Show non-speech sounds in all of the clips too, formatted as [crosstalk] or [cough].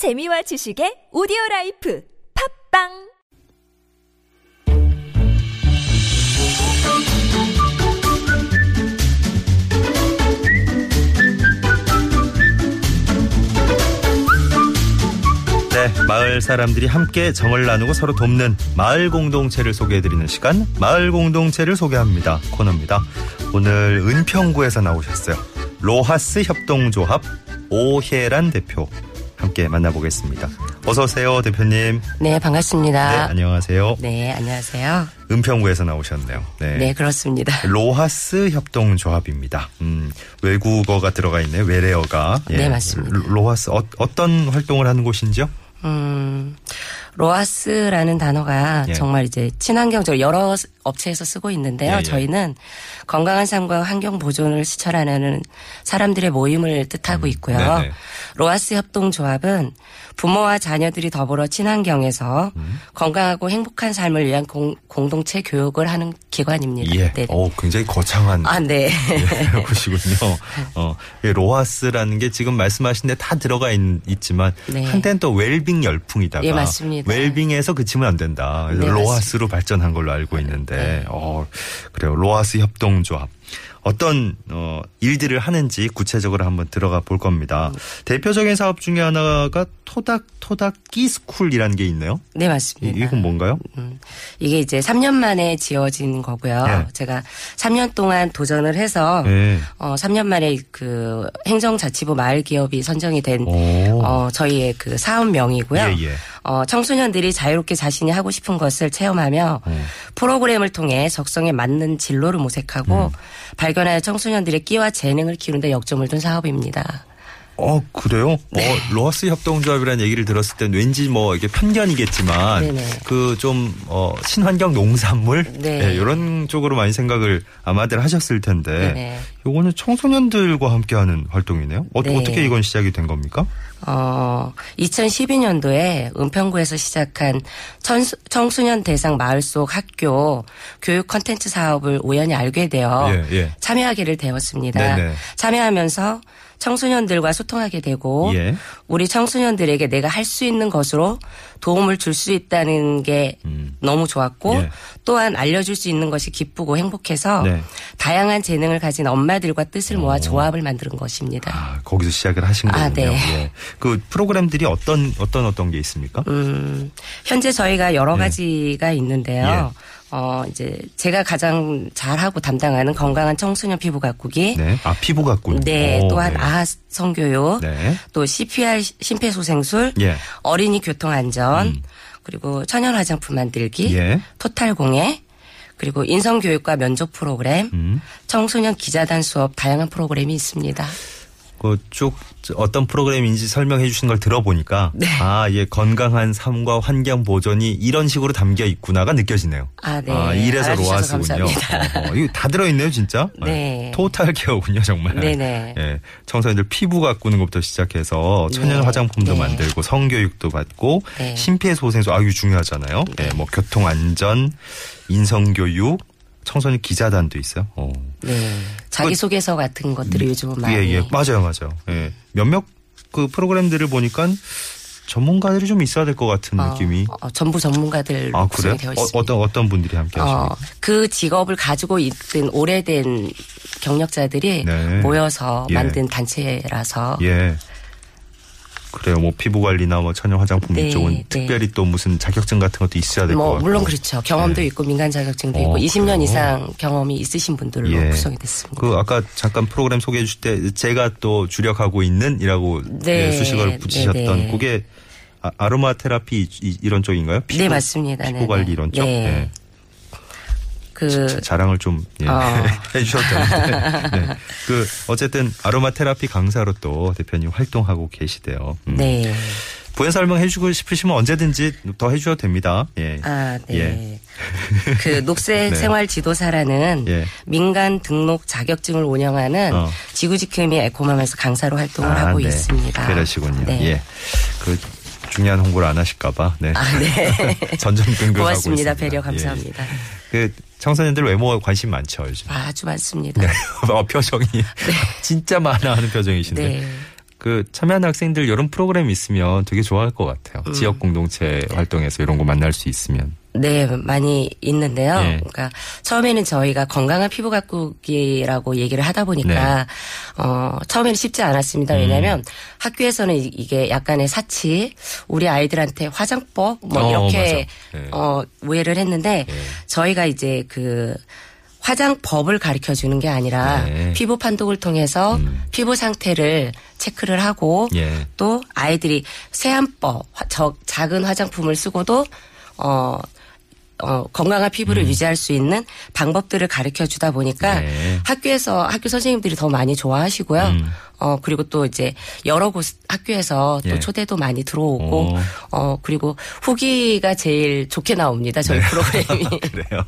재미와 지식의 오디오 life 팟빵 네, 마을 사람들이 함께 정을 나누고 서로 돕는 마을 공동체를 소개해드리는 시간, 마을 공동체를 소개합니다. 코너입니다. 오늘 은평구에서 나오셨어요. 로하스 협동조합 오혜란 대표 함께 만나보겠습니다. 어서 오세요, 대표님. 네, 네, 반갑습니다. 안녕하세요. 네, 안녕하세요. 은평구에서 나오셨네요. 네, 그렇습니다. [laughs] 로하스 협동조합입니다. 음, 외국어가 들어가 있네요. 외래어가. 네, 맞습니다. 로- 로하스 어, 어떤 활동을 하는 곳인지요? 음, 로하스라는 단어가 예. 정말 이제 친환경적으로 여러 업체에서 쓰고 있는데요. 예, 예. 저희는 건강한 삶과 환경 보존을 실천하는 사람들의 모임을 뜻하고 있고요. 음. 로아스 협동조합은 부모와 자녀들이 더불어 친환경에서 음. 건강하고 행복한 삶을 위한 공, 공동체 교육을 하는 기관입니다. 예. 네. 어, 굉장히 거창한 아, 네. 예, [laughs] 곳이군요. 어, 예, 로하스라는 게 지금 말씀하신 데 다 들어가 있, 지만 네. 한때는 또 웰빙 열풍이다가 예, 맞습니다. 웰빙에서 그치면 안 된다. 네, 로하스로 발전한 걸로 알고 있는데 어, 그래요. 로하스 협동조합. 어떤 어, 일들을 하는지 구체적으로 한번 들어가 볼 겁니다. 대표적인 사업 중에 하나가 토닥 토닥 끼스쿨이라는 게 있네요. 네, 이, 맞습니다. 이 건 뭔가요? 음, 이게 이제 3년 만에 지어진 거고요. 예. 제가 3년 동안 도전을 해서 네. 어 3년 만에 그 행정자치부 마을 기업이 선정이 된 오. 어, 저희의 그 사업명이고요. 예, 예. 어, 청소년들이 자유롭게 자신이 하고 싶은 것을 체험하며 어. 프로그램을 통해 적성에 맞는 진로를 모색하고 음. 발견하여 청소년들의 끼와 재능을 키우는데 역점을 둔 사업입니다. 어 그래요? 네. 어 로하스 협동조합이라는 얘기를 들었을 땐 왠지 뭐 이게 편견이겠지만. 그 좀 어, 친환경 농산물 네. 이런 쪽으로 많이 생각을 아마들 하셨을 텐데 네네. 요거는 청소년들과 함께하는 활동이네요. 어, 네. 어떻게 이건 시작이 된 겁니까? 어, 2012년도에 은평구에서 시작한 청소, 청소년 대상 마을 속 학교 교육 컨텐츠 사업을 우연히 알게 되어 예, 예. 참여하기를 되었습니다. 네네. 참여하면서 청소년들과 소통하게 되고 예. 우리 청소년들에게 내가 할 수 있는 것으로 도움을 줄 수 있다는 게 너무 좋았고 음. 예. 또한 알려줄 수 있는 것이 기쁘고 행복해서 네. 다양한 재능을 가진 엄마들과 뜻을 모아 조합을 만드는 것입니다. 아, 거기서 시작을 하신 아, 거군요. 네. 예. 그 프로그램들이 어떤 어떤 어떤 게 있습니까? 음, 현재 저희가 여러 예. 가지가 있는데요. 어, 이제 제가 가장 잘하고 담당하는 건강한 청소년 피부 가꾸기. 네. 아 피부 가꾸는. 네, 오, 또한 네. 아하 성교육. 네. 또 CPR 심폐소생술. 예. 어린이 교통 안전. 그리고 천연 화장품 만들기. 예. 토탈 공예. 그리고 인성 교육과 면접 프로그램. 음. 청소년 기자단 수업 다양한 프로그램이 있습니다. 그쭉 어떤 프로그램인지 설명해 주신 걸 들어보니까 네. 아, 예, 건강한 삶과 환경 보존이 이런 식으로 담겨 있구나가 느껴지네요. 아, 네. 이래서 알아주셔서 로하스군요. 감사합니다. 어허, 이거 다 들어 있네요, 진짜. [laughs] 네. 토탈 케어군요, 정말. 네 네. 예, 청소년들 피부 가꾸는 것부터 시작해서 천연 네. 화장품도 네. 만들고 성교육도 받고 네. 심폐소생술 아유 중요하잖아요. 예, 뭐 교통 안전, 인성 교육, 청소년 기자단도 있어요. 어. 네. 자기소개서 같은 것들이 요즘은 많이. 예, 예. 맞아요, 맞아요. 예. 몇몇 그 프로그램들을 보니까 전문가들이 좀 있어야 될 것 같은 어, 느낌이. 어, 전부 전문가들 아? 구성이 되어 어, 있습니다. 어떤, 어떤 분들이 함께 하십니까? 어, 그 직업을 가지고 있던 오래된 경력자들이 네. 모여서 예. 만든 단체라서 예. 그래요. 뭐 피부 관리나 뭐 천연 화장품 네, 이쪽은 네. 특별히 또 무슨 자격증 같은 것도 있어야 될것 뭐 같고. 물론 그렇죠. 경험도 네. 있고 민간 자격증도 어, 있고 20년 그래요? 이상 경험이 있으신 분들로 예. 구성이 됐습니다. 그 아까 잠깐 프로그램 소개해 주실 때 제가 또 주력하고 있는이라고 네, 예, 수식어를 붙이셨던 네, 네. 그게 아, 아로마 테라피 이, 이런 쪽인가요? 피부, 네 맞습니다. 피부 네, 관리 네. 이런 쪽. 네. 예. 그 자- 자랑을 좀 예, 어. 해주셔도 되는데. 네. 그 어쨌든 아로마 테라피 강사로 또 대표님 활동하고 계시대요. 음. 네. 부연 설명 해 주고 싶으시면 언제든지 더 해주셔도 됩니다. 예. 아, 네. 예. [laughs] 그 녹색 네. 생활 지도사라는 예. 민간 등록 자격증을 운영하는 어. 지구지킴이 에코맘에서 강사로 활동을 아, 하고 네. 있습니다. 그러시군요. 네. 예. 그 중요한 홍보를 안 하실까봐. 네. 아, 네. [laughs] 전전긍긍하고 고맙습니다. 있습니다. 배려 예. 감사합니다. 그 청소년들 외모에 관심 많죠 요즘. 아주 많습니다. 네. [laughs] 어, 표정이 [laughs] 진짜 많아 하는 표정이신데. 네. 그 참여하는 학생들 이런 프로그램 있으면 되게 좋아할 것 같아요. 음. 지역 공동체 활동에서 이런 거 만날 수 있으면. 네, 많이 있는데요. 예. 그러니까 처음에는 저희가 건강한 피부 가꾸기라고 얘기를 하다 보니까 네. 어 처음에는 쉽지 않았습니다. 음. 왜냐하면 학교에서는 이- 이게 약간의 사치, 우리 아이들한테 화장법 뭐 어, 이렇게. 예. 어 오해를 했는데 예. 저희가 이제 그 화장법을 가르쳐 주는 게 아니라 네. 피부 판독을 통해서 음. 피부 상태를 체크를 하고 예. 또 아이들이 세안법, 화- 저 작은 화장품을 쓰고도 어, 어, 건강한 피부를 유지할 수 있는 방법들을 가르쳐 주다 보니까 음. 네. 학교에서 학교 선생님들이 더 많이 좋아하시고요. 음. 어, 그리고 또 이제 여러 곳 학교에서 또 예. 초대도 많이 들어오고 오. 어, 그리고 후기가 제일 좋게 나옵니다. 저희 [laughs] 프로그램이. 그래요.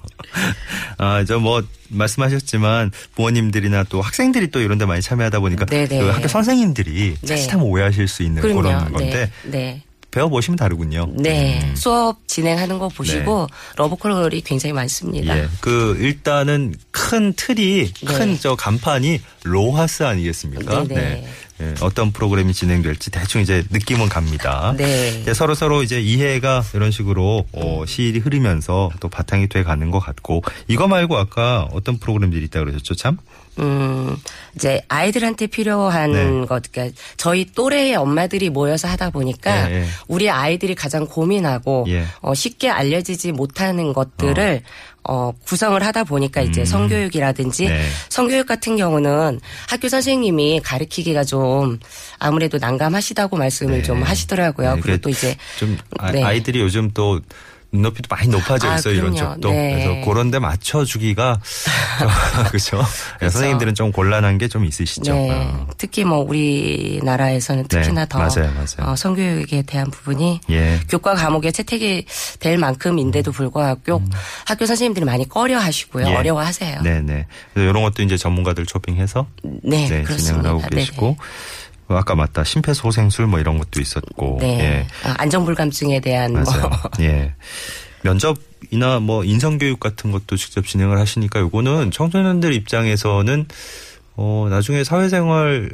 아, 저 뭐 말씀하셨지만 부모님들이나 또 학생들이 또 이런 데 많이 참여하다 보니까 네네. 그 학교 선생님들이 네. 자칫하면 오해하실 수 있는 그런 그럼요. 건데 네. 네. 배워보시면 다르군요. 네. 음. 수업 진행하는 거 보시고 러브콜이 굉장히 많습니다. 예. 그 일단은 큰 틀이 큰 네. 저 간판이 로하스 아니겠습니까? 네네. 예, 어떤 프로그램이 진행될지 대충 이제 느낌은 갑니다. 네. 이제 서로 서로 이제 이해가 이런 식으로 어, 시일이 흐르면서 또 바탕이 돼 가는 것 같고 이거 말고 아까 어떤 프로그램들이 있다 그러셨죠, 참? 음, 이제 아이들한테 필요한 네. 것, 그러니까 저희 또래의 엄마들이 모여서 하다 보니까 예, 예. 우리 아이들이 가장 고민하고 예. 어, 쉽게 알려지지 못하는 것들을 어, 구성을 하다 보니까 이제 음. 성교육이라든지 네. 성교육 같은 경우는 학교 선생님이 가르치기가 좀 아무래도 난감하시다고 말씀을 네. 좀 하시더라고요. 네, 그리고 이게 또 이제 좀 아, 네. 이들이 요즘 또 눈높이도 많이 높아져 아, 있어요 이런 그럼요. 쪽도 네. 그래서 그런 데 맞춰주기가 [laughs] [laughs] 그렇죠 선생님들은 좀 곤란한 게 좀 있으시죠 네, 어. 특히 뭐 우리나라에서는 특히나 네, 더 맞아요, 맞아요. 어, 성교육에 대한 부분이 예. 교과 과목에 채택이 될 만큼인데도 불구하고 학교 선생님들이 많이 꺼려하시고요, 음. 예. 어려워하세요. 네네 그래서 이런 것도 이제 전문가들 초빙해서 네, 네. 진행을 하고 네네. 계시고 어, 아까 맞다 심폐소생술 뭐 이런 것도 있었고 네, 예. 아, 안전불감증에 대한 뭐 맞아요. [laughs] 예. 면접이나 뭐 인성교육 같은 것도 직접 진행을 하시니까 요거는 청소년들 입장에서는 어 나중에 사회생활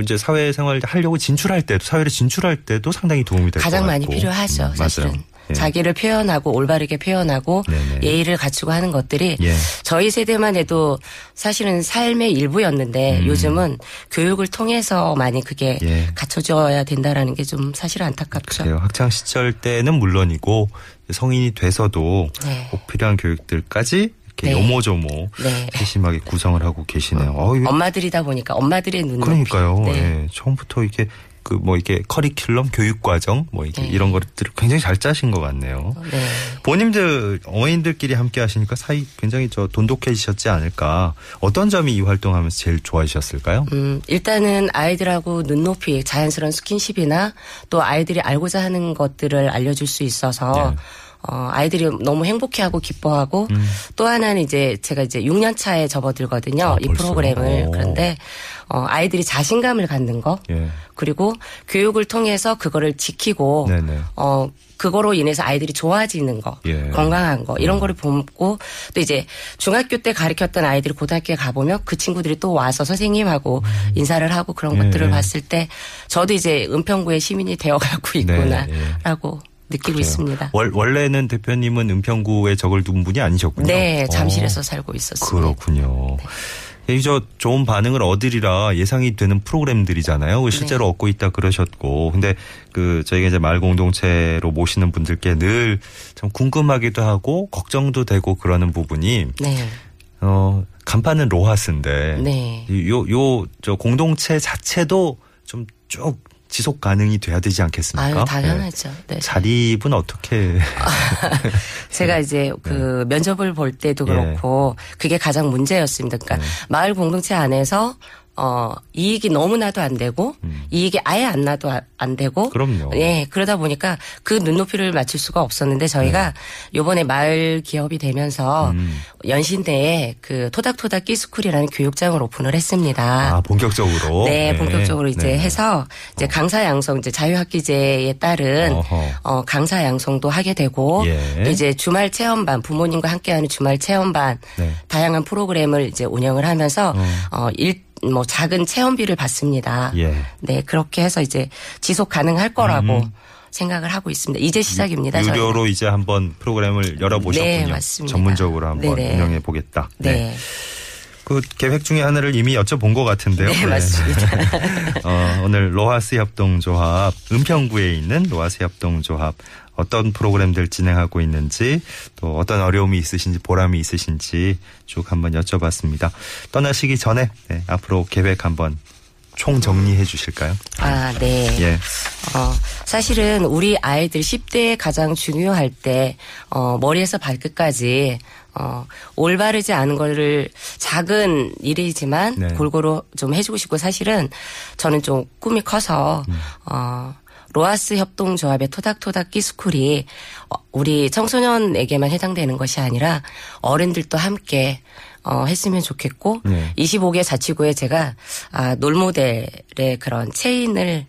이제 사회생활 하려고 진출할 때도 사회를 진출할 때도 상당히 도움이 될 것 같고 가장 많이 필요하죠, 음. 맞아요. 예. 자기를 표현하고 올바르게 표현하고 네네. 예의를 갖추고 하는 것들이 예. 저희 세대만 해도 사실은 삶의 일부였는데 음. 요즘은 교육을 통해서 많이 그게 예. 갖춰져야 된다라는 게 좀 사실 안타깝죠. 그래요. 학창 시절 때는 물론이고 성인이 돼서도 네. 꼭 필요한 교육들까지 이렇게 네. 요모조모 네. 세심하게 구성을 하고 계시네요. 어, 엄마들이다 보니까 엄마들의 눈높이. 그러니까요. 네. 예. 처음부터 이게 그 뭐 이게 커리큘럼 교육 과정 뭐 이게 네. 이런 것들을 굉장히 잘 짜신 것 같네요. 네. 본인들 어머님들끼리 함께 하시니까 사이 굉장히 저 돈독해지셨지 않을까. 어떤 점이 이 활동하면서 제일 좋아지셨을까요? 음, 일단은 아이들하고 눈높이, 자연스러운 스킨십이나 또 아이들이 알고자 하는 것들을 알려줄 수 있어서 네. 어, 아이들이 너무 행복해하고 기뻐하고 음. 또 하나는 이제 제가 이제 6년 차에 접어들거든요. 아, 이? 프로그램을. 오. 그런데 어, 아이들이 자신감을 갖는 거 예. 그리고 교육을 통해서 그거를 지키고 네네. 어 그거로 인해서 아이들이 좋아지는 거, 예. 건강한 거 이런 거를 보고 또 이제 중학교 때 가르쳤던 아이들이 고등학교에 가보면 그 친구들이 또 와서 선생님하고 인사를 하고 그런 음. 예. 것들을 봤을 때 저도 이제 은평구의 시민이 되어가고 네, 있구나라고 느끼고 그래요. 있습니다. 월, 원래는 대표님은 은평구에 적을 둔 분이 아니셨군요. 네, 어. 잠실에서 살고 있었습니다. 그렇군요. 이저 좋은 반응을 얻으리라 예상이 되는 프로그램들이잖아요. 네. 실제로 얻고 있다 그러셨고, 근데 그 저희가 이제 마을 공동체로 모시는 분들께 늘좀 궁금하기도 하고 걱정도 되고 그러는 부분이 네, 어 간판은 로하스인데 네. 요 요 저 공동체 자체도 좀쭉 지속 가능이 돼야 되지 않겠습니까? 아유 당연하죠. 네. 네. 자립은 어떻게 [laughs] 제가 이제 그 면접을 볼 때도 네. 예. 그렇고 그게 가장 문제였습니다. 그러니까 네. 마을 공동체 안에서 어 이익이 너무 나도 안 되고 이익이 아예 안 나도 아- 안 되고 음. 그럼요. 예 그러다 보니까 그 눈높이를 맞출 수가 없었는데 저희가 요번에 마을 기업이 되면서 네. 음. 연신내에 그 토닥토닥 끼스쿨이라는 교육장을 오픈을 했습니다. 아 본격적으로 네, 본격적으로 이제 네. 해서 이제 강사 양성 이제 자유학기제에 따른 어허. 어 강사 양성도 하게 되고 예. 또 이제 주말 체험반 부모님과 함께하는 주말 체험반 네. 다양한 프로그램을 이제 운영을 하면서 어, 일 뭐 작은 체험비를 받습니다. 예. 네, 그렇게 해서 이제 지속 가능할 거라고 생각을 하고 있습니다. 이제 시작입니다. 저희는. 음. 유료로 이제 한번 프로그램을 열어보셨군요. 네, 맞습니다. 전문적으로 한번 네네. 운영해 보겠다. 네. 그 계획 중에 하나를 이미 여쭤본 것 같은데요. 네, 맞습니다. [laughs] 어, 오늘 로하스 협동조합 은평구에 있는 로하스 협동조합 어떤 프로그램들 진행하고 있는지 또 어떤 어려움이 있으신지 보람이 있으신지 쭉 한번 여쭤봤습니다. 떠나시기 전에 네, 앞으로 계획 한번 총 정리해 주실까요? 아, 네. 예. 어, 사실은 우리 아이들 10대에 가장 중요할 때, 어, 머리에서 발끝까지, 어, 올바르지 않은 거를 작은 일이지만 네. 골고루 좀 해주고 싶고 사실은 저는 좀 꿈이 커서, 음. 어, 로아스 협동조합의 토닥토닥 끼스쿨이 어, 우리 청소년에게만 해당되는 것이 아니라 어른들도 함께 어, 했으면 좋겠고 네. 25개 자치구에 제가 아, 롤모델의 그런 체인을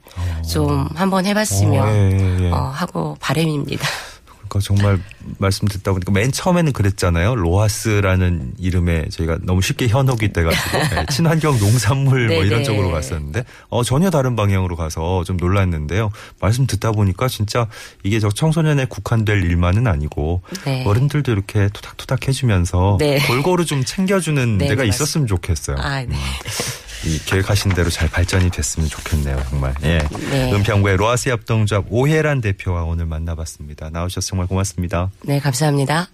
좀 한번 해봤으면 어, 예, 예, 예. 어, 하고 바람입니다. [laughs] 그러니까 정말 말씀 듣다 보니까 맨 처음에는 그랬잖아요. 로하스라는 이름에 저희가 너무 쉽게 현혹이 돼가지고 [laughs] 네, 친환경 농산물 뭐. 이런 쪽으로 갔었는데 어, 전혀 다른 방향으로 가서 좀 놀랐는데요. 말씀 듣다 보니까 진짜 이게 저 청소년에 국한될 일만은 아니고 네. 어른들도 이렇게 토닥토닥 해주면서 네. 골고루 좀 챙겨주는 네, 데가 네, 있었으면 좋겠어요. 아, 네. [laughs] 이 계획하신 대로 잘 발전이 됐으면 좋겠네요, 정말. 예. 네. 은평구의 로하스 협동조합 오혜란 대표와 오늘 만나봤습니다. 나오셔서 정말 고맙습니다. 네, 감사합니다.